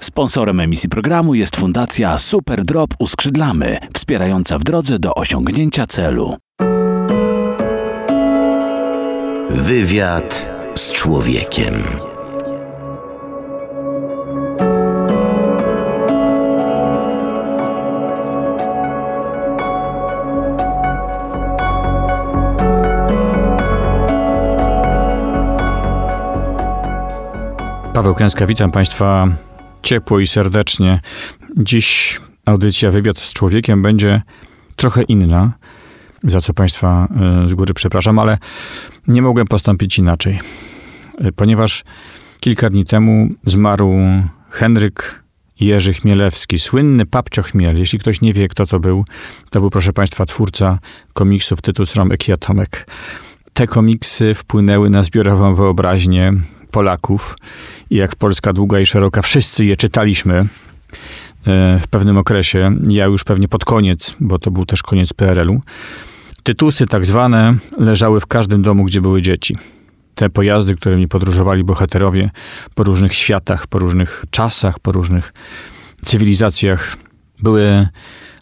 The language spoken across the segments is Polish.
Sponsorem emisji programu jest Fundacja Super Drop Uskrzydlamy, wspierająca w drodze do osiągnięcia celu. Wywiad z człowiekiem. Paweł Kęska, witam Państwa ciepło i serdecznie. Dziś audycja Wywiad z Człowiekiem będzie trochę inna, za co Państwa e, z góry przepraszam, ale nie mogłem postąpić inaczej, e, ponieważ kilka dni temu zmarł Henryk Jerzy Chmielewski, słynny Papcio Chmiel. Jeśli ktoś nie wie, kto to był, to był, proszę Państwa, twórca komiksów Tytus Romek i Atomek. Te komiksy wpłynęły na zbiorową wyobraźnię Polaków jak Polska długa i szeroka, wszyscy je czytaliśmy e, w pewnym okresie. Ja już pewnie pod koniec, bo to był też koniec PRL-u. Tytusy tak zwane leżały w każdym domu, gdzie były dzieci. Te pojazdy, którymi podróżowali bohaterowie po różnych światach, po różnych czasach, po różnych cywilizacjach, były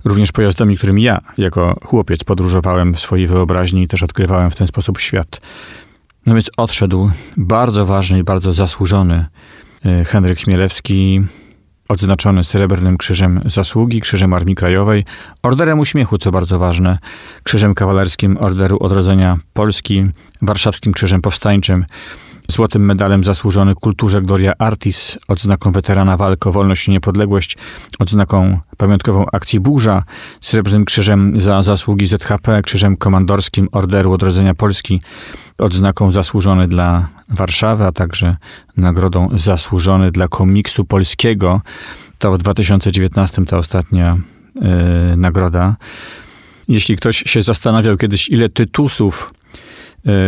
również pojazdami, którymi ja, jako chłopiec, podróżowałem w swojej wyobraźni i też odkrywałem w ten sposób świat. No więc odszedł bardzo ważny i bardzo zasłużony e, Henryk Chmielewski, odznaczony Srebrnym Krzyżem Zasługi, Krzyżem Armii Krajowej, Orderem Uśmiechu, co bardzo ważne, Krzyżem Kawalerskim Orderu Odrodzenia Polski, Warszawskim Krzyżem Powstańczym, złotym medalem zasłużony kulturze Gloria Artis, odznaką weterana walk o wolność i niepodległość, odznaką pamiątkową akcji Burza, srebrnym krzyżem za zasługi ZHP, krzyżem komandorskim Orderu Odrodzenia Polski, odznaką zasłużony dla Warszawy, a także nagrodą zasłużony dla komiksu polskiego. To w 2019 ta ostatnia yy, nagroda. Jeśli ktoś się zastanawiał kiedyś, ile tytusów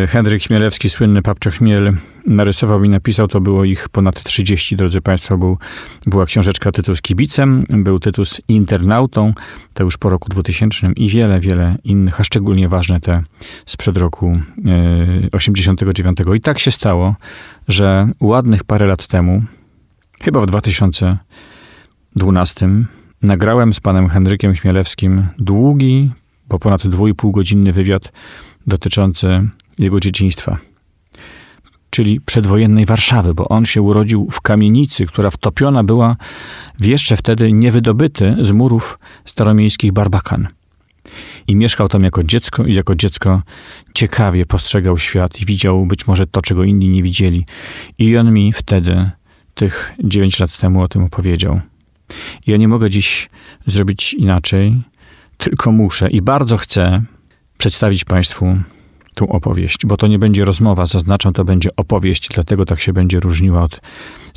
Henryk Chmielewski, słynny Papczo Chmiel, narysował i napisał, to było ich ponad 30, drodzy Państwo. Był, była książeczka tytuł z kibicem, był tytuł z internautą, to już po roku 2000 i wiele, wiele innych, a szczególnie ważne te sprzed roku e, 89. I tak się stało, że ładnych parę lat temu, chyba w 2012, nagrałem z panem Henrykiem Chmielewskim długi, po ponad dwójpół godzinny wywiad dotyczący jego dzieciństwa, czyli przedwojennej Warszawy, bo on się urodził w kamienicy, która wtopiona była w jeszcze wtedy niewydobyty z murów staromiejskich Barbakan. I mieszkał tam jako dziecko i jako dziecko ciekawie postrzegał świat i widział być może to, czego inni nie widzieli. I on mi wtedy, tych dziewięć lat temu, o tym opowiedział. Ja nie mogę dziś zrobić inaczej, tylko muszę i bardzo chcę przedstawić Państwu tą opowieść, bo to nie będzie rozmowa, zaznaczam, to będzie opowieść, dlatego tak się będzie różniła od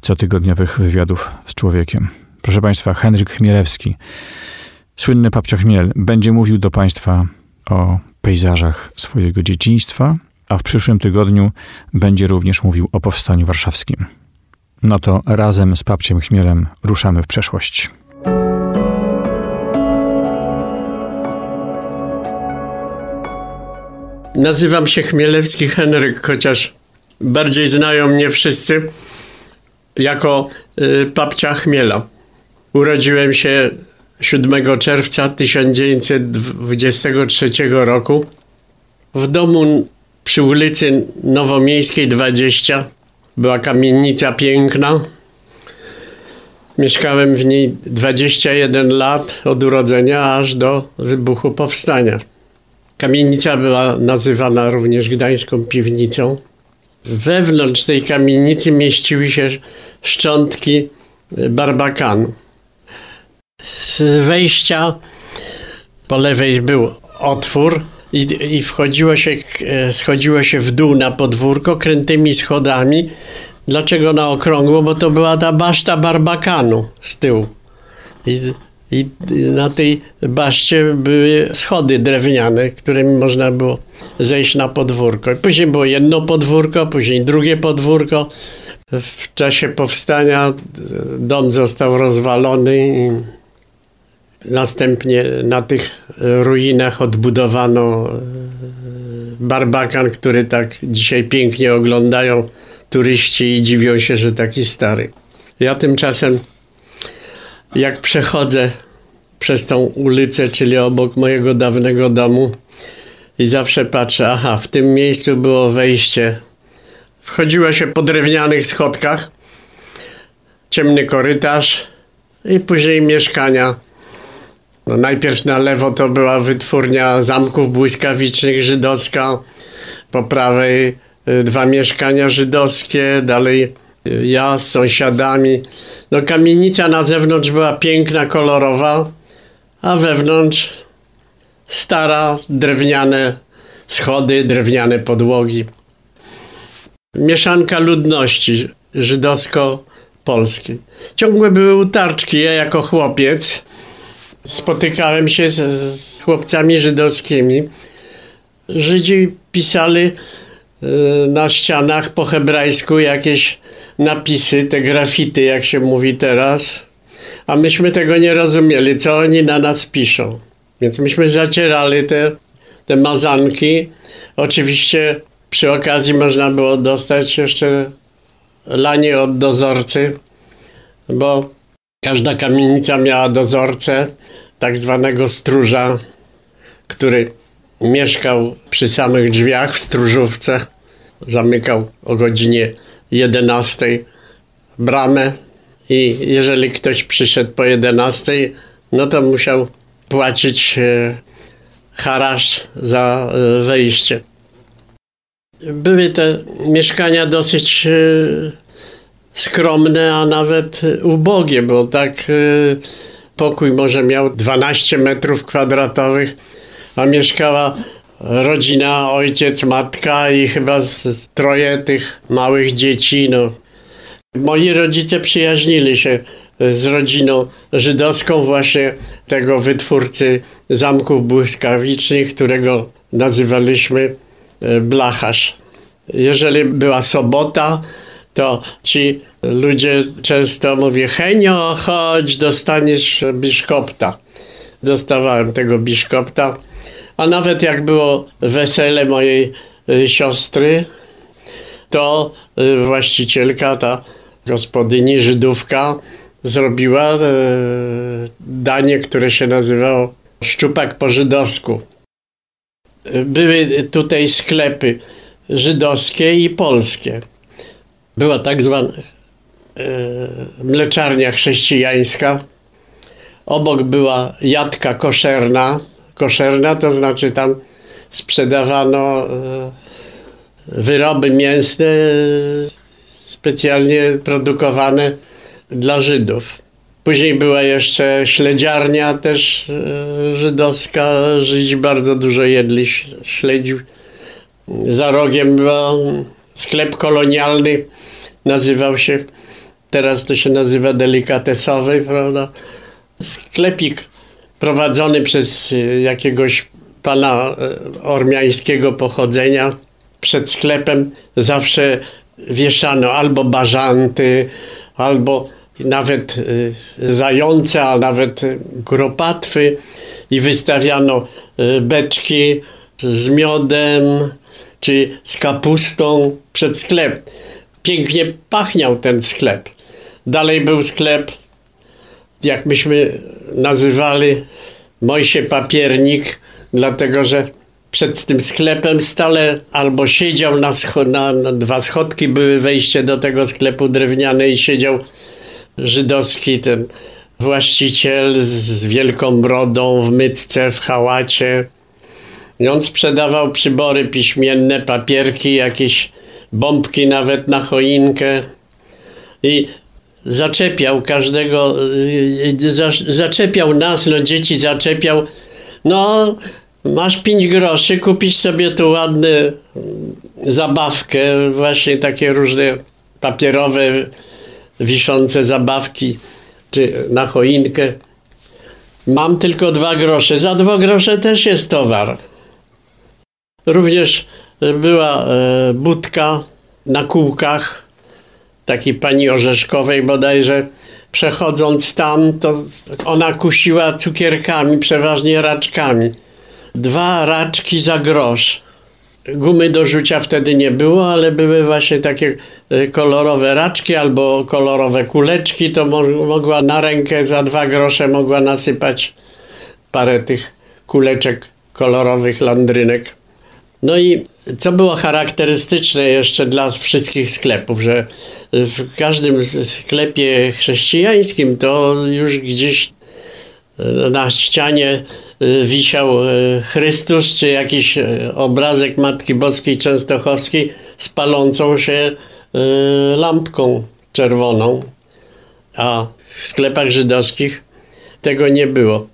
cotygodniowych wywiadów z człowiekiem. Proszę Państwa, Henryk Chmielewski, słynny papcio Chmiel, będzie mówił do Państwa o pejzażach swojego dzieciństwa, a w przyszłym tygodniu będzie również mówił o powstaniu warszawskim. No to razem z papciem Chmielem ruszamy w przeszłość. Nazywam się Chmielewski Henryk, chociaż bardziej znają mnie wszyscy jako y, papcia Chmiela. Urodziłem się 7 czerwca 1923 roku w domu przy ulicy Nowomiejskiej 20. Była kamienica piękna. Mieszkałem w niej 21 lat od urodzenia aż do wybuchu powstania. Kamienica była nazywana również Gdańską Piwnicą. Wewnątrz tej kamienicy mieściły się szczątki barbakanu. Z wejścia po lewej był otwór i, i wchodziło się, schodziło się w dół na podwórko krętymi schodami. Dlaczego na okrągło? Bo to była ta baszta barbakanu z tyłu. I i na tej baszcie były schody drewniane, którymi można było zejść na podwórko. Później było jedno podwórko, później drugie podwórko. W czasie powstania dom został rozwalony i następnie na tych ruinach odbudowano e, barbakan, który tak dzisiaj pięknie oglądają turyści i dziwią się, że taki stary. Ja tymczasem Jak przechodzę przez tą ulicę, czyli obok mojego dawnego domu i zawsze patrzę, aha, w tym miejscu było wejście. Wchodziło się po drewnianych schodkach, ciemny korytarz i później mieszkania. No najpierw na lewo to była wytwórnia zamków błyskawicznych żydowska, po prawej y, dwa mieszkania żydowskie, dalej y, ja z sąsiadami. No kamienica na zewnątrz była piękna, kolorowa, a wewnątrz stara, drewniane schody, drewniane podłogi. Mieszanka ludności żydowsko-polskiej. Ciągłe były utarczki. Ja jako chłopiec spotykałem się z, z chłopcami żydowskimi. Żydzi pisali y, na ścianach po hebrajsku jakieś napisy, te grafity, jak się mówi teraz, a myśmy tego nie rozumieli, co oni na nas piszą. Więc myśmy zacierali te, te mazanki. Oczywiście przy okazji można było dostać jeszcze lanie od dozorcy, bo każda kamienica miała dozorcę, tak zwanego stróża, który mieszkał przy samych drzwiach w stróżówce. Zamykał o godzinie 11 bramę i jeżeli ktoś przyszedł po 11, no to musiał płacić e, harasz za e, wejście. Były te mieszkania dosyć e, skromne, a nawet ubogie, bo tak pokój może miał 12 metrów kwadratowych, a mieszkała rodzina, ojciec, matka i chyba troje tych małych dzieci. No. Moi rodzice przyjaźnili się z rodziną żydowską właśnie tego wytwórcy zamków błyskawicznych, którego nazywaliśmy e, blacharz. Jeżeli była sobota, to ci ludzie często mówią, Henio, chodź, dostaniesz biszkopta. Dostawałem tego biszkopta, a nawet jak było wesele mojej e, siostry, to e, właścicielka, ta gospodyni Żydówka, zrobiła e, danie, które się nazywało szczupak po żydowsku. Były tutaj sklepy żydowskie i polskie. Była tak zwana e, mleczarnia chrześcijańska. Obok była jadka koszerna. Koszerna to znaczy tam sprzedawano e, wyroby mięsne specjalnie produkowane dla Żydów. Później była jeszcze śledziarnia też e, żydowska. Żydzi bardzo dużo jedli śledzi. Za rogiem był sklep kolonialny. Nazywał się, teraz to się nazywa delikatesowy, prawda? Sklepik prowadzony przez e, jakiegoś pana e, ormiańskiego pochodzenia. Przed sklepem zawsze wieszano albo bażanty, albo nawet y, zające, a nawet kuropatwy i wystawiano y, beczki z miodem czy z kapustą przed sklep. Pięknie pachniał ten sklep. Dalej był sklep, jak myśmy nazywali, Mojsie Papiernik, dlatego że przed tym sklepem stale albo siedział na, scho- na, na dwa schodki, były wejście do tego sklepu drewniane i siedział żydowski ten właściciel z wielką brodą, w mytce, w hałacie. I on sprzedawał przybory piśmienne, papierki, jakieś bombki nawet na choinkę. I zaczepiał każdego, zaczepiał nas, no dzieci zaczepiał. No, masz pięć groszy, kupisz sobie tu ładną zabawkę, właśnie takie różne papierowe wiszące zabawki czy na choinkę. Mam tylko dwa grosze. Za dwa grosze też jest towar. Również była e, budka na kółkach takiej pani Orzeszkowej bodajże. Przechodząc tam, to ona kusiła cukierkami, przeważnie raczkami. Dwa raczki za grosz. Gumy do rzucia wtedy nie było, ale były właśnie takie y, kolorowe raczki albo kolorowe kuleczki. To mo- mogła na rękę za dwa grosze mogła nasypać parę tych kuleczek kolorowych landrynek. No i co było charakterystyczne jeszcze dla wszystkich sklepów, że w każdym sklepie chrześcijańskim to już gdzieś na ścianie y, wisiał y, Chrystus, czy jakiś obrazek Matki Boskiej Częstochowskiej z palącą się lampką czerwoną, a w sklepach żydowskich tego nie było.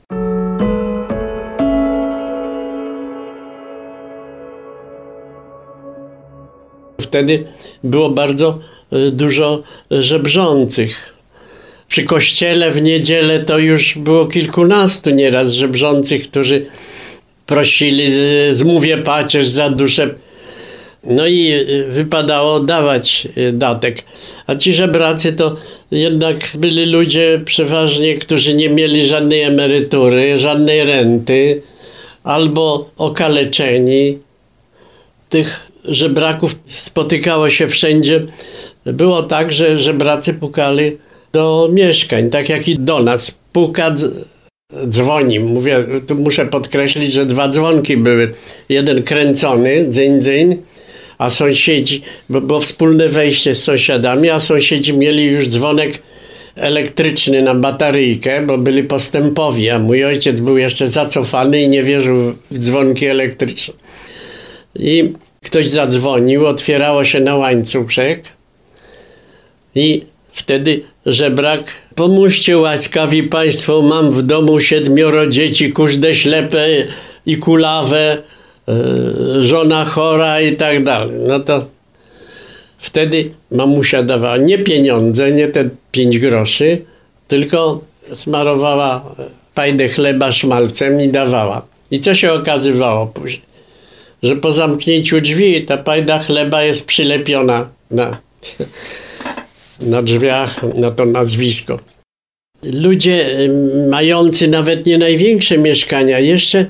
Wtedy było bardzo dużo żebrzących. Przy kościele w niedzielę to już było kilkunastu nieraz żebrzących, którzy prosili, zmówię pacierz za duszę. No i y, wypadało dawać y, datek. A ci żebracy to jednak byli ludzie przeważnie, którzy nie mieli żadnej emerytury, żadnej renty, albo okaleczeni. Tych żebraków spotykało się wszędzie. Było tak, że żebracy pukali do mieszkań, tak jak i do nas. Puka, dz- dzwoni. Mówię, tu muszę podkreślić, że dwa dzwonki były. Jeden kręcony, dzyń, dzyń, a sąsiedzi, bo było wspólne wejście z sąsiadami, a sąsiedzi mieli już dzwonek elektryczny na bataryjkę, bo byli postępowi, a mój ojciec był jeszcze zacofany i nie wierzył w dzwonki elektryczne. I ktoś zadzwonił, otwierało się na łańcuszek i wtedy żebrak pomóżcie łaskawi państwo, mam w domu siedmioro dzieci, kużde ślepe i kulawe, e, żona chora i tak dalej. No to wtedy mamusia dawała nie pieniądze, nie te pięć groszy, tylko smarowała fajdę chleba szmalcem i dawała. I co się okazywało później? Że po zamknięciu drzwi ta pajda chleba jest przylepiona na, na drzwiach, na to nazwisko. Ludzie y, mający nawet nie największe mieszkania jeszcze y,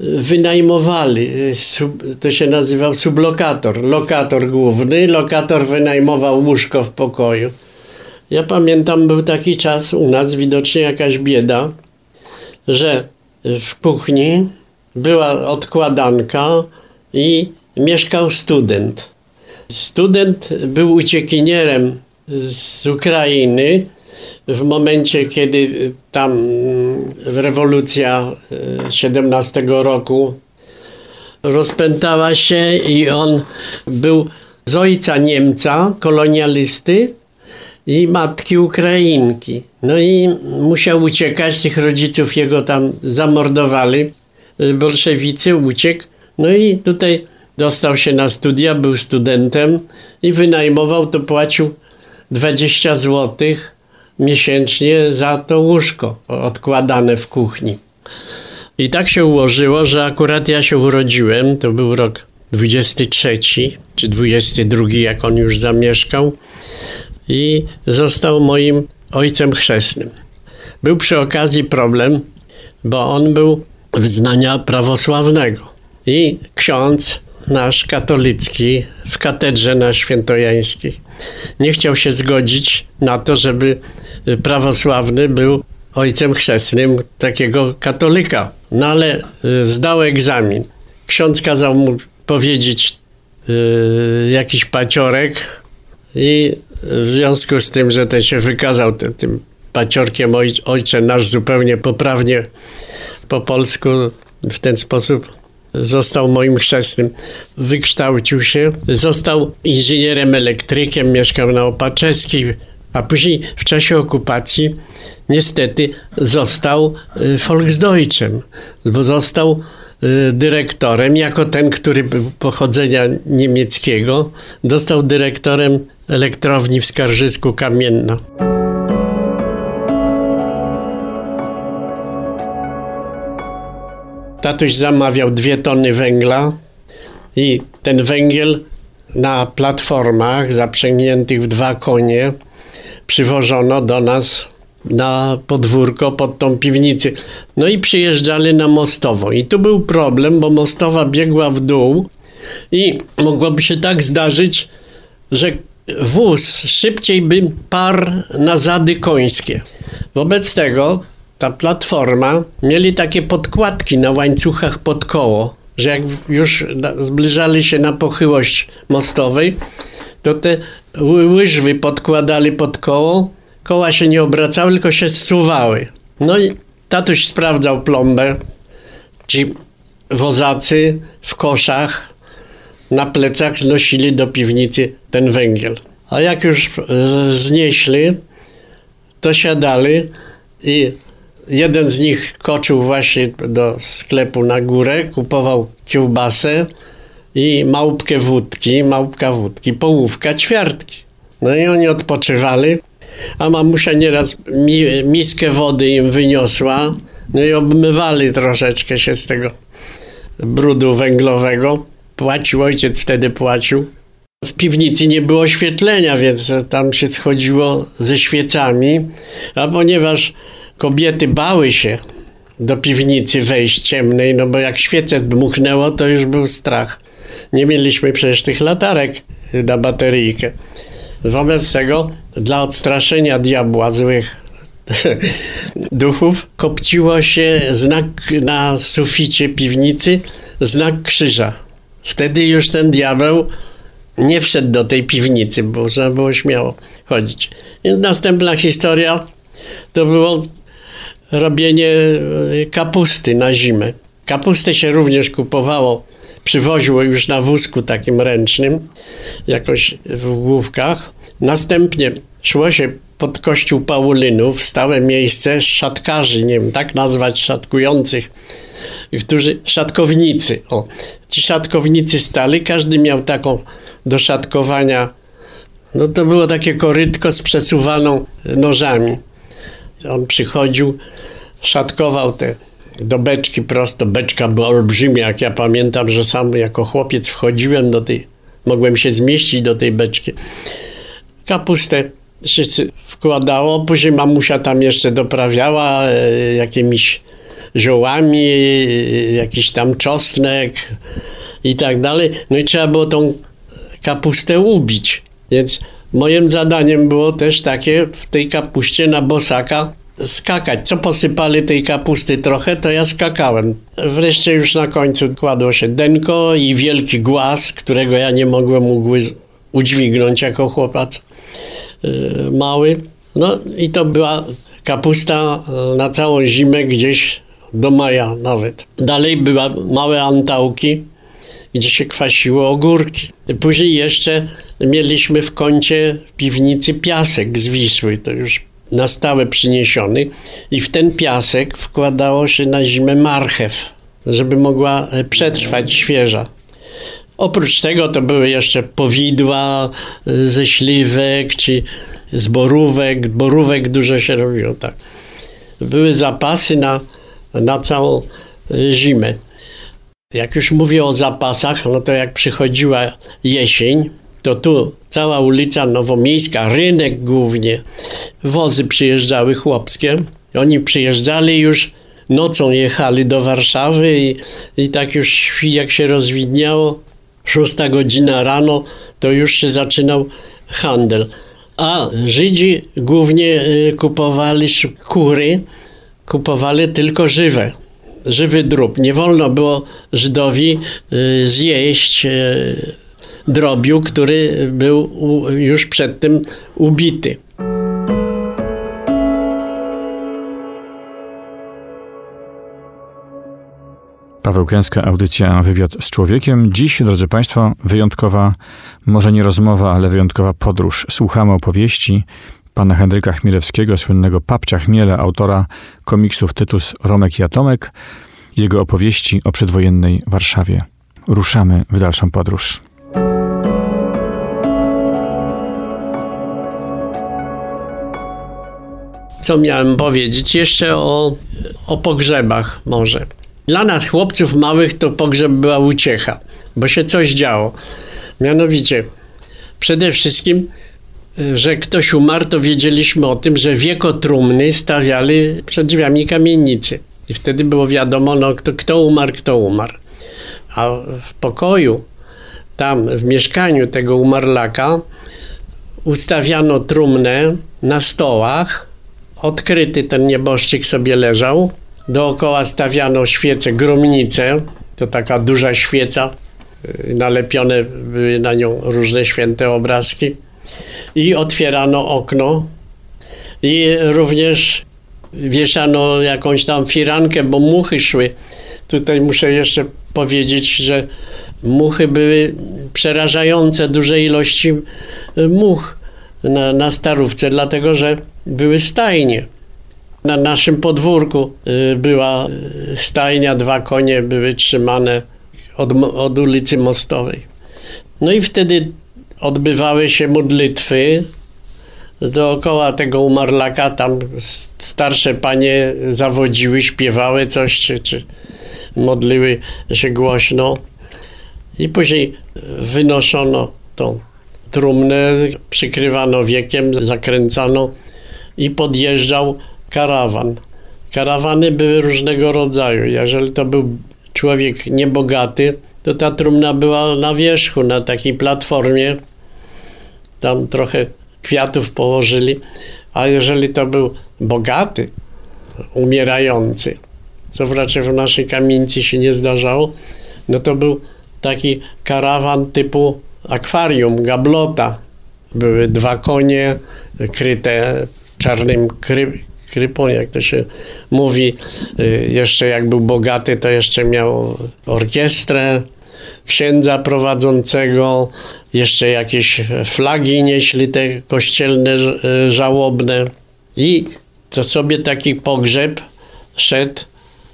wynajmowali. y, To się nazywał sublokator. Lokator główny, lokator wynajmował łóżko w pokoju. Ja pamiętam, był taki czas u nas, widocznie jakaś bieda, że w kuchni była odkładanka i mieszkał student. Student był uciekinierem z Ukrainy w momencie, kiedy tam mm, rewolucja e, 17 roku rozpętała się i on był z ojca Niemca, kolonialisty i matki Ukrainki. No i musiał uciekać, tych rodziców jego tam zamordowali. Bolszewicy uciekł. No i tutaj dostał się na studia, był studentem i wynajmował, to płacił 20 zł miesięcznie za to łóżko odkładane w kuchni. I tak się ułożyło, że akurat ja się urodziłem, to był rok 23 czy 22, jak on już zamieszkał i został moim ojcem chrzestnym. Był przy okazji problem, bo on był wyznania prawosławnego i ksiądz nasz katolicki w katedrze na Świętojańskiej nie chciał się zgodzić na to, żeby y, prawosławny był ojcem chrzestnym takiego katolika. No ale y, zdał egzamin. Ksiądz kazał mu powiedzieć y, jakiś paciorek i w związku z tym, że ten się wykazał te, tym paciorkiem oj, ojcze nasz zupełnie poprawnie po polsku w ten sposób został moim chrzestnym. Wykształcił się, został inżynierem elektrykiem, mieszkał na Opaczeskiej, a później w czasie okupacji niestety został y, Volksdeutschem, bo został y, dyrektorem, jako ten, który był pochodzenia niemieckiego, został dyrektorem elektrowni w Skarżysku Kamienna. Tatuś zamawiał dwie tony węgla i ten węgiel na platformach zaprzęgniętych w dwa konie przywożono do nas na podwórko pod tą piwnicę. No i przyjeżdżali na Mostową. I tu był problem, bo Mostowa biegła w dół I mogłoby się tak zdarzyć, że wóz szybciej by parł na zady końskie. Wobec tego ta platforma mieli takie podkładki na łańcuchach pod koło, że jak już zbliżali się na pochyłość mostowej, to te łyżwy podkładali pod koło, koła się nie obracały, tylko się zsuwały. No i tatuś sprawdzał plombę, ci wozacy w koszach na plecach znosili do piwnicy ten węgiel. A jak już znieśli, to siadali i jeden z nich koczył właśnie do sklepu na górę, kupował kiełbasę i małpkę wódki, małpka wódki, połówka ćwiartki. No i oni odpoczywali, a mamusia nieraz mi, miskę wody im wyniosła, no i obmywali troszeczkę się z tego brudu węglowego. Płacił, ojciec wtedy płacił. W piwnicy nie było oświetlenia, więc tam się schodziło ze świecami, a ponieważ kobiety bały się do piwnicy wejść ciemnej, no bo jak świecę dmuchnęło, to już był strach. Nie mieliśmy przecież tych latarek na bateryjkę. Wobec tego dla odstraszenia diabła złych duchów kopciło się znak na suficie piwnicy, znak krzyża. Wtedy już ten diabeł nie wszedł do tej piwnicy, bo można było śmiało chodzić. I następna historia to było robienie e, kapusty na zimę. Kapustę się również kupowało, przywoziło już na wózku takim ręcznym, jakoś w główkach. Następnie szło się pod kościół Paulynów, stałe miejsce szatkarzy, nie wiem, tak nazwać szatkujących, którzy, szatkownicy, o, ci szatkownicy stali, każdy miał taką do szatkowania, no to było takie korytko z przesuwaną nożami. On przychodził, szatkował te do beczki prosto. Beczka była olbrzymia, jak ja pamiętam, że sam jako chłopiec wchodziłem do tej, mogłem się zmieścić do tej beczki. Kapustę się wkładało, później mamusia tam jeszcze doprawiała e, jakimiś ziołami, e, jakiś tam czosnek i tak dalej. No i trzeba było tą kapustę ubić. Więc moim zadaniem było też takie w tej kapuście na bosaka skakać. Co posypali tej kapusty trochę, to ja skakałem. Wreszcie już na końcu kładło się denko i wielki głaz, którego ja nie mogłem udźwignąć jako chłopac y, mały. No i to była kapusta y, na całą zimę gdzieś do maja nawet. Dalej były małe antałki, gdzie się kwasiło ogórki. Później jeszcze mieliśmy w kącie w piwnicy piasek z Wisły, to już na stałe przyniesiony i w ten piasek wkładało się na zimę marchew, żeby mogła e, przetrwać świeża. Oprócz tego to były jeszcze powidła e, ze śliwek czy z borówek. Borówek dużo się robiło, tak. Były zapasy na, na całą e, zimę. Jak już mówię o zapasach, no to jak przychodziła jesień, to tu cała ulica Nowomiejska, rynek głównie, wozy przyjeżdżały chłopskie. Oni przyjeżdżali już nocą jechali do Warszawy i, i tak już jak się rozwidniało, szósta godzina rano, to już się zaczynał handel. A Żydzi głównie y, kupowali kury, kupowali tylko żywe żywy drób. Nie wolno było Żydowi y, zjeść y, drobiu, który był już przed tym ubity. Paweł Kęska, audycja Wywiad z Człowiekiem. Dziś, drodzy Państwo, wyjątkowa, może nie rozmowa, ale wyjątkowa podróż. Słuchamy opowieści pana Henryka Chmielewskiego, słynnego papcia Chmiele, autora komiksów Tytus, Romek i Atomek, jego opowieści o przedwojennej Warszawie. Ruszamy w dalszą podróż. Co miałem powiedzieć? Jeszcze o, o pogrzebach może. Dla nas chłopców małych to pogrzeb była uciecha, bo się coś działo. Mianowicie, przede wszystkim, że ktoś umarł, to wiedzieliśmy o tym, że wieko trumny stawiali przed drzwiami kamienicy. I wtedy było wiadomo, no, kto, kto umarł, kto umarł. A w pokoju tam w mieszkaniu tego umarlaka ustawiano trumnę na stołach. Odkryty ten nieboszczyk sobie leżał. Dookoła stawiano świece, gromnicę. To taka duża świeca. y, Nalepione były na nią różne święte obrazki. I otwierano okno. I również wieszano jakąś tam firankę, bo muchy szły. Tutaj muszę jeszcze powiedzieć, że muchy były przerażające, duże ilości y, much na, na starówce, dlatego że były stajnie. Na naszym podwórku y, była y, stajnia, dwa konie były trzymane od, od ulicy Mostowej. No i wtedy odbywały się modlitwy dookoła tego umarlaka. Tam starsze panie zawodziły, śpiewały coś, czy, czy modliły się głośno. I później wynoszono tą trumnę, przykrywano wiekiem, zakręcano i podjeżdżał karawan. Karawany były różnego rodzaju. Jeżeli to był człowiek niebogaty, to ta trumna była na wierzchu, na takiej platformie. Tam trochę kwiatów położyli. A jeżeli to był bogaty, umierający, co raczej w naszej kamienicy się nie zdarzało, no to był taki karawan typu akwarium, gablota. Były dwa konie kryte czarnym kry, krypą, jak to się mówi. Y, Jeszcze jak był bogaty, to jeszcze miał orkiestrę, księdza prowadzącego, jeszcze jakieś flagi nieśli te kościelne, y, żałobne. I to sobie taki pogrzeb szedł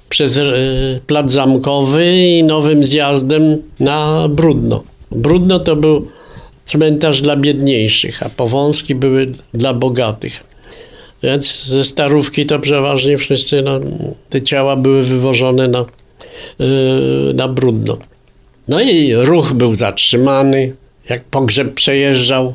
przez y, plac zamkowy i nowym zjazdem na Brudno. Brudno to był cmentarz dla biedniejszych, a powązki były dla bogatych. Więc ze starówki to przeważnie wszyscy, no, te ciała były wywożone na, yy, na Brudno. No i ruch był zatrzymany. Jak pogrzeb przejeżdżał,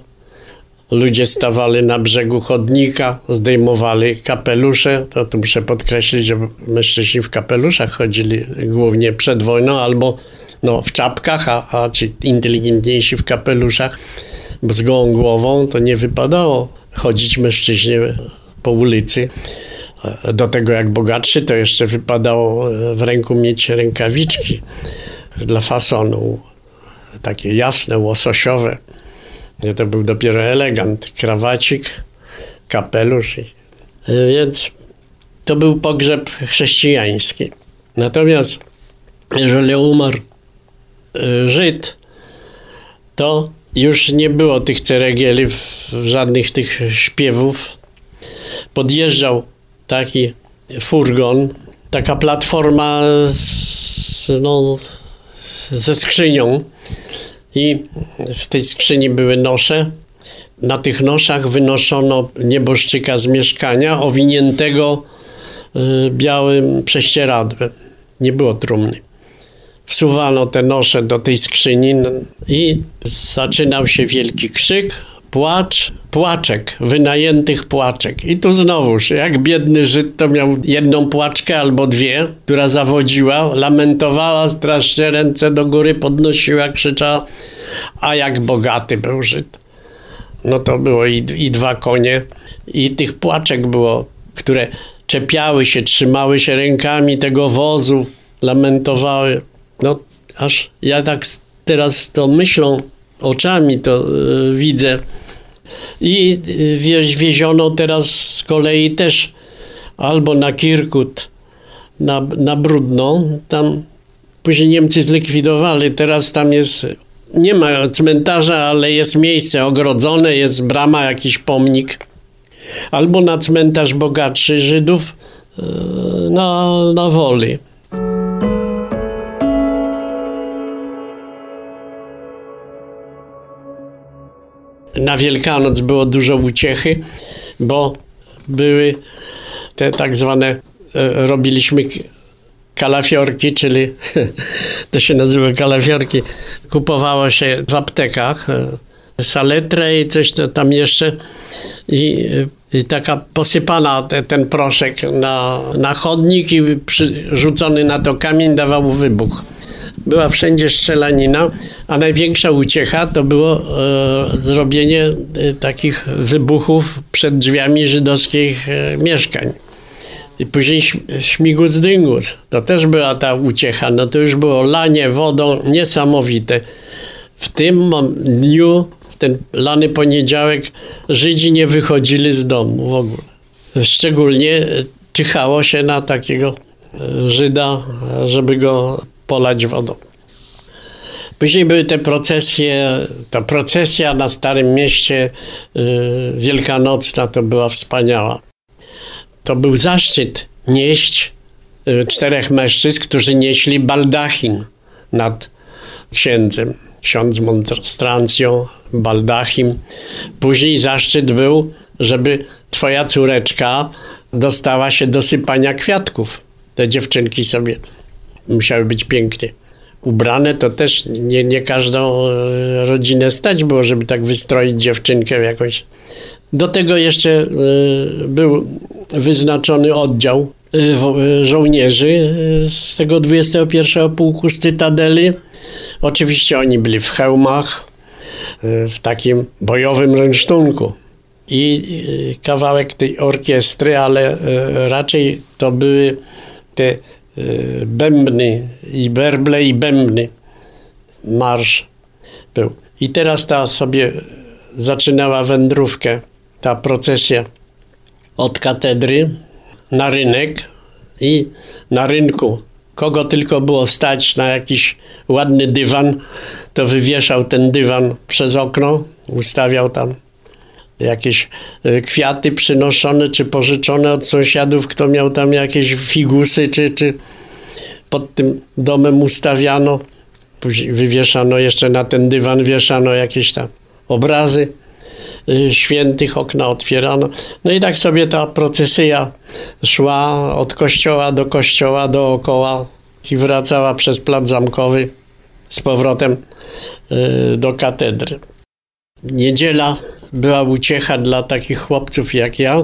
ludzie stawali na brzegu chodnika, zdejmowali kapelusze. To tu muszę podkreślić, że mężczyźni w kapeluszach chodzili głównie przed wojną albo no, w czapkach, a, a ci inteligentniejsi w kapeluszach z gołą głową to nie wypadało chodzić mężczyźnie po ulicy. Do tego jak bogatszy, to jeszcze wypadało w ręku mieć rękawiczki dla fasonu. Takie jasne, łososiowe. To był dopiero elegant. Krawacik, kapelusz. i- Więc to był pogrzeb chrześcijański. Natomiast jeżeli umarł Żyd, to już nie było tych ceregieli, żadnych tych śpiewów. Podjeżdżał taki furgon, taka platforma z, no, ze skrzynią i w tej skrzyni były nosze. Na tych noszach wynoszono nieboszczyka z mieszkania, owiniętego y, białym prześcieradłem. Nie było trumny wsuwano te nosze do tej skrzyni no, i zaczynał się wielki krzyk, płacz, płaczek, wynajętych płaczek. I tu znowuż, jak biedny Żyd to miał jedną płaczkę albo dwie, która zawodziła, lamentowała strasznie, ręce do góry podnosiła, krzyczała, a jak bogaty był Żyd. No to było i, i dwa konie, i tych płaczek było, które czepiały się, trzymały się rękami tego wozu, lamentowały. No, aż ja tak teraz z tą myślą, oczami to y, widzę. I wieź, wieziono teraz z kolei też albo na Kirkut, na, na Brudno. Tam później Niemcy zlikwidowali. Teraz tam jest, nie ma cmentarza, ale jest miejsce ogrodzone, jest brama, jakiś pomnik. Albo na cmentarz bogatszy Żydów y, na, na Woli. Na Wielkanoc było dużo uciechy, bo były te tak zwane, e, robiliśmy kalafiorki, czyli to się nazywa kalafiorki. Kupowało się w aptekach e, saletrę i coś to tam jeszcze i, i taka posypana te, ten proszek na, na chodnik i przy, rzucony na to kamień dawał wybuch. Była wszędzie strzelanina, a największa uciecha to było e, zrobienie e, takich wybuchów przed drzwiami żydowskich e, mieszkań. I później śmigus dyngus. To też była ta uciecha. No to już było lanie wodą niesamowite. W tym dniu, w ten lany poniedziałek, Żydzi nie wychodzili z domu w ogóle. Szczególnie e, czyhało się na takiego e, Żyda, e, żeby go polać wodą. Później były te procesje, ta procesja na Starym Mieście y, wielkanocna to była wspaniała. To był zaszczyt nieść y, czterech mężczyzn, którzy nieśli baldachin nad księdzem. Ksiądz monstrancją, baldachim. Później zaszczyt był, żeby twoja córeczka dostała się do sypania kwiatków. Te dziewczynki sobie musiały być pięknie ubrane, to też nie, nie każdą e, rodzinę stać było, żeby tak wystroić dziewczynkę jakąś. Do tego jeszcze e, był wyznaczony oddział e, żołnierzy z tego 21 pułku z Cytadeli. Oczywiście oni byli w hełmach, w takim bojowym rynsztunku. I kawałek tej orkiestry, ale raczej to były te bębny i werble i bębny. Marsz był. I teraz ta sobie zaczynała wędrówkę, ta procesja od katedry na rynek i na rynku kogo tylko było stać na jakiś ładny dywan, to wywieszał ten dywan przez okno, ustawiał tam jakieś e, kwiaty przynoszone czy pożyczone od sąsiadów, kto miał tam jakieś figusy, czy, czy pod tym domem ustawiano. Później wywieszano jeszcze na ten dywan, wieszano jakieś tam obrazy y, świętych, okna otwierano. No i tak sobie ta procesja szła od kościoła do kościoła dookoła i wracała przez plac zamkowy z powrotem y, do katedry. Niedziela była uciecha dla takich chłopców jak ja,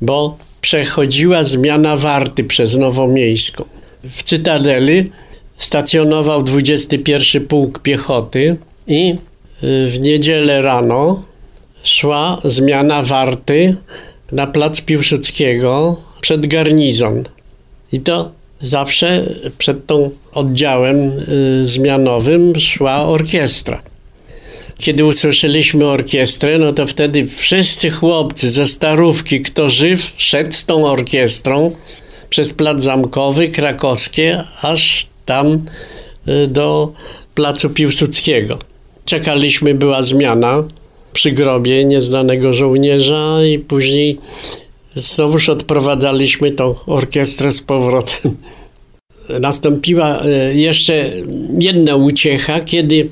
bo przechodziła zmiana warty przez Nowomiejską. W Cytadeli stacjonował 21 Pułk Piechoty i y, w niedzielę rano szła zmiana warty na plac Piłsudskiego przed garnizon. I to zawsze przed tą oddziałem y, zmianowym szła orkiestra. Kiedy usłyszeliśmy orkiestrę, no to wtedy wszyscy chłopcy ze starówki, kto żyw, szedł z tą orkiestrą przez plac zamkowy, krakowskie, aż tam y, do placu Piłsudskiego. Czekaliśmy, była zmiana przy grobie nieznanego żołnierza i później znowuż odprowadzaliśmy tą orkiestrę z powrotem. Nastąpiła y, jeszcze jedna uciecha, kiedy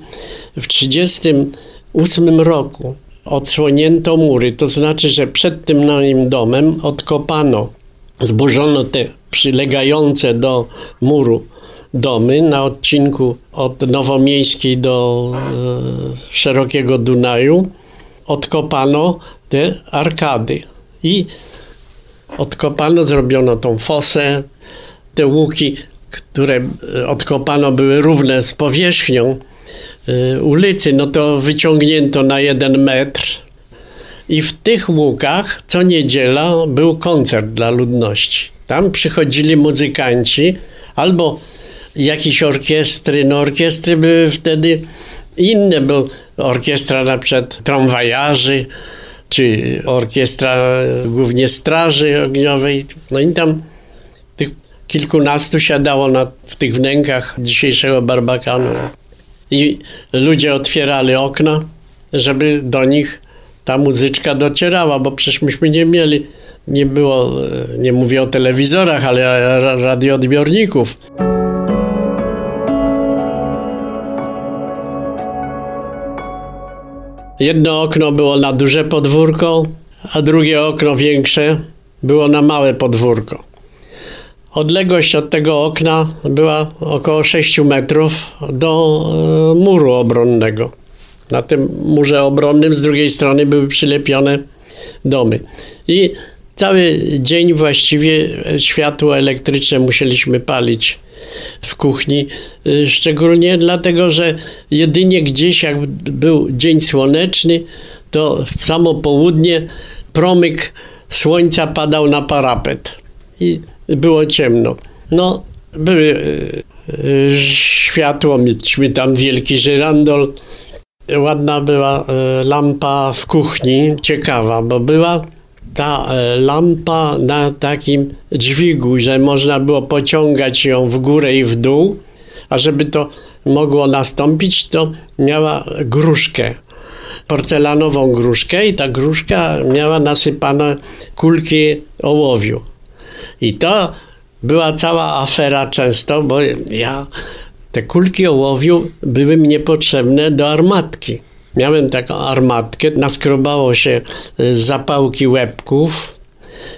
w 1938 roku odsłonięto mury, to znaczy, że przed tym moim domem odkopano, zburzono te przylegające do muru domy na odcinku od Nowomiejskiej do e, Szerokiego Dunaju. Odkopano te arkady i odkopano, zrobiono tą fosę, te łuki, które e, odkopano były równe z powierzchnią y, ulicy, no to wyciągnięto na jeden metr i w tych łukach co niedziela był koncert dla ludności. Tam przychodzili muzykanci albo jakieś orkiestry, no orkiestry były wtedy inne, był orkiestra na przykład tramwajarzy, czy orkiestra głównie straży ogniowej, no i tam kilkunastu siadało na, w tych wnękach dzisiejszego Barbakanu. I ludzie otwierali okna, żeby do nich ta muzyczka docierała, bo przecież myśmy nie mieli, nie było, e, nie mówię o telewizorach, ale ra- radioodbiorników. Jedno okno było na duże podwórko, a drugie okno większe było na małe podwórko. Odległość od tego okna była około 6 metrów do e, muru obronnego. Na tym murze obronnym z drugiej strony były przylepione domy. I cały dzień właściwie światło elektryczne musieliśmy palić w kuchni, y, szczególnie dlatego, że jedynie gdzieś jak był dzień słoneczny, to w samo południe promyk słońca padał na parapet i było ciemno. No, były y, y, światło, mieliśmy tam wielki żyrandol. Ładna była y, lampa w kuchni, ciekawa, bo była ta lampa na takim dźwigu, że można było pociągać ją w górę i w dół, a żeby to mogło nastąpić, to miała gruszkę porcelanową gruszkę i ta gruszka miała nasypane kulki ołowiu. I to była cała afera często, bo ja te kulki ołowiu były mi niepotrzebne do armatki. Miałem taką armatkę, naskrobało się zapałki łebków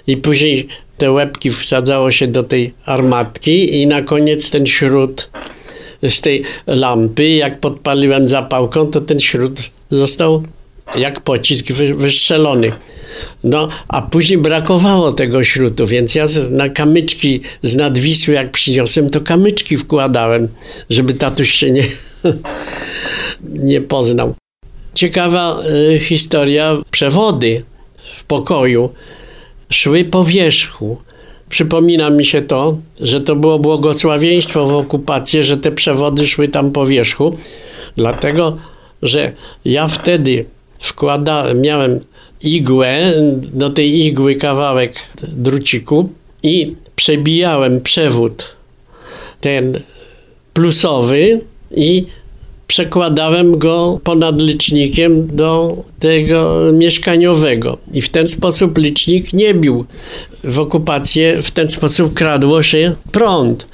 i później te łebki wsadzało się do tej armatki i na koniec ten śród z tej lampy, jak podpaliłem zapałką, to ten śród został jak pocisk wystrzelony. No, a później brakowało tego śrutu, więc ja na kamyczki z nadwisły, jak przyniosłem, to kamyczki wkładałem, żeby tatuś się nie, nie poznał. Ciekawa y, historia. Przewody w pokoju szły po wierzchu. Przypomina mi się to, że to było błogosławieństwo w okupacji, że te przewody szły tam po wierzchu, dlatego że ja wtedy wkłada, miałem igłę, do tej igły kawałek druciku i przebijałem przewód ten plusowy i przekładałem go ponad licznikiem do tego mieszkaniowego. I w ten sposób licznik nie bił. W okupację w ten sposób kradło się prąd.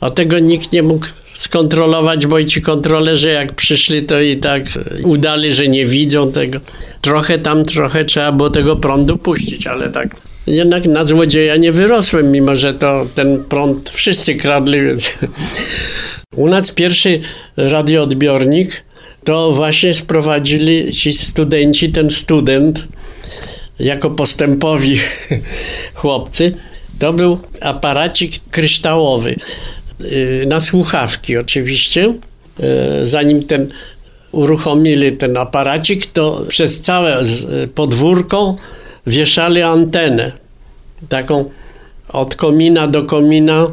A tego nikt nie mógł skontrolować, bo i ci kontrolerzy jak przyszli, to i tak udali, że nie widzą tego. Trochę tam, trochę trzeba było tego prądu puścić, ale tak jednak na złodzieja nie wyrosłem, mimo że to ten prąd wszyscy kradli, więc... U nas pierwszy radioodbiornik to właśnie sprowadzili ci studenci, ten student, jako postępowi chłopcy, to był aparacik kryształowy. Y, na słuchawki oczywiście. Y, zanim ten uruchomili ten aparacik, to przez całe podwórko wieszali antenę. Taką od komina do komina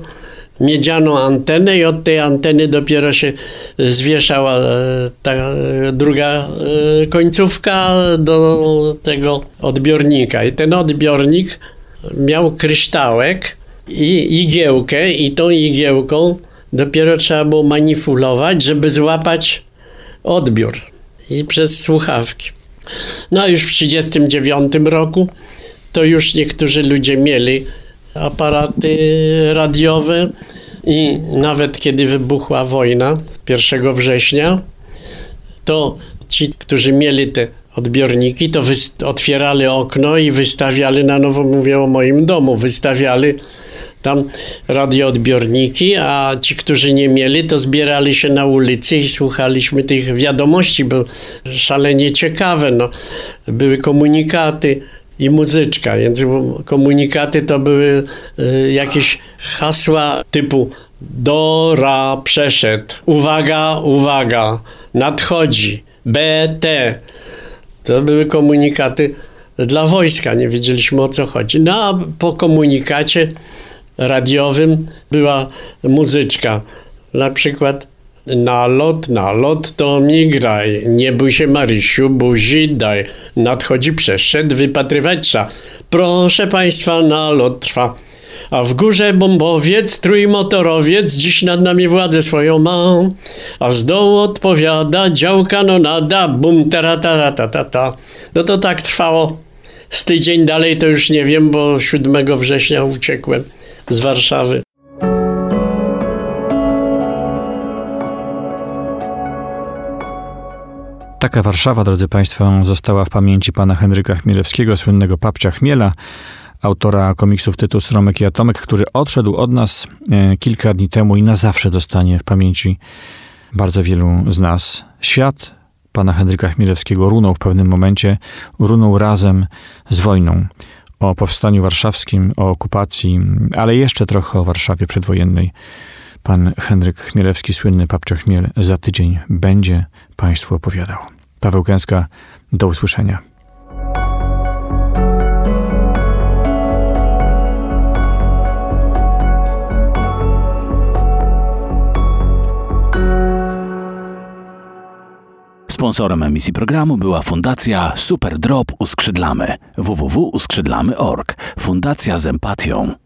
miedzianą antenę i od tej anteny dopiero się zwieszała ta druga końcówka do tego odbiornika. I ten odbiornik miał kryształek, i igiełkę i tą igiełką dopiero trzeba było manipulować, żeby złapać odbiór i przez słuchawki. No a już w 1939 roku to już niektórzy ludzie mieli aparaty radiowe i nawet kiedy wybuchła wojna 1 września, to ci, którzy mieli te odbiorniki, to otwierali okno i wystawiali, na nowo mówię o moim domu, wystawiali tam radioodbiorniki, a ci, którzy nie mieli, to zbierali się na ulicy i słuchaliśmy tych wiadomości, bo szalenie ciekawe. No. Były komunikaty i muzyczka, więc komunikaty to były y, jakieś hasła typu Dora przeszedł, uwaga, uwaga, nadchodzi, BT. To były komunikaty dla wojska, nie wiedzieliśmy o co chodzi. No a po komunikacie radiowym była muzyczka. Na przykład na lot, na lot to mi graj, nie bój się Marysiu, buzi daj, nadchodzi przeszedł, wypatrywać trzeba. Proszę Państwa, na lot trwa. A w górze bombowiec, trójmotorowiec, dziś nad nami władzę swoją ma. A z dołu odpowiada dział kanonada, bum, ta. No to tak trwało z tydzień dalej, to już nie wiem, bo 7 września uciekłem z Warszawy. Taka Warszawa, drodzy Państwo, została w pamięci pana Henryka Chmielewskiego, słynnego papcia Chmiela, autora komiksów Tytus, Romek i Atomek, który odszedł od nas e, kilka dni temu i na zawsze zostanie w pamięci bardzo wielu z nas. Świat pana Henryka Chmielewskiego runął w pewnym momencie, runął razem z wojną o powstaniu warszawskim, o okupacji, ale jeszcze trochę o Warszawie przedwojennej Pan Henryk Chmielewski, słynny papcio Chmiel, za tydzień będzie Państwu opowiadał. Paweł Kęska, do usłyszenia. Sponsorem emisji programu była Fundacja Super Drop Uskrzydlamy www.uskrzydlamy.org. Fundacja z empatią.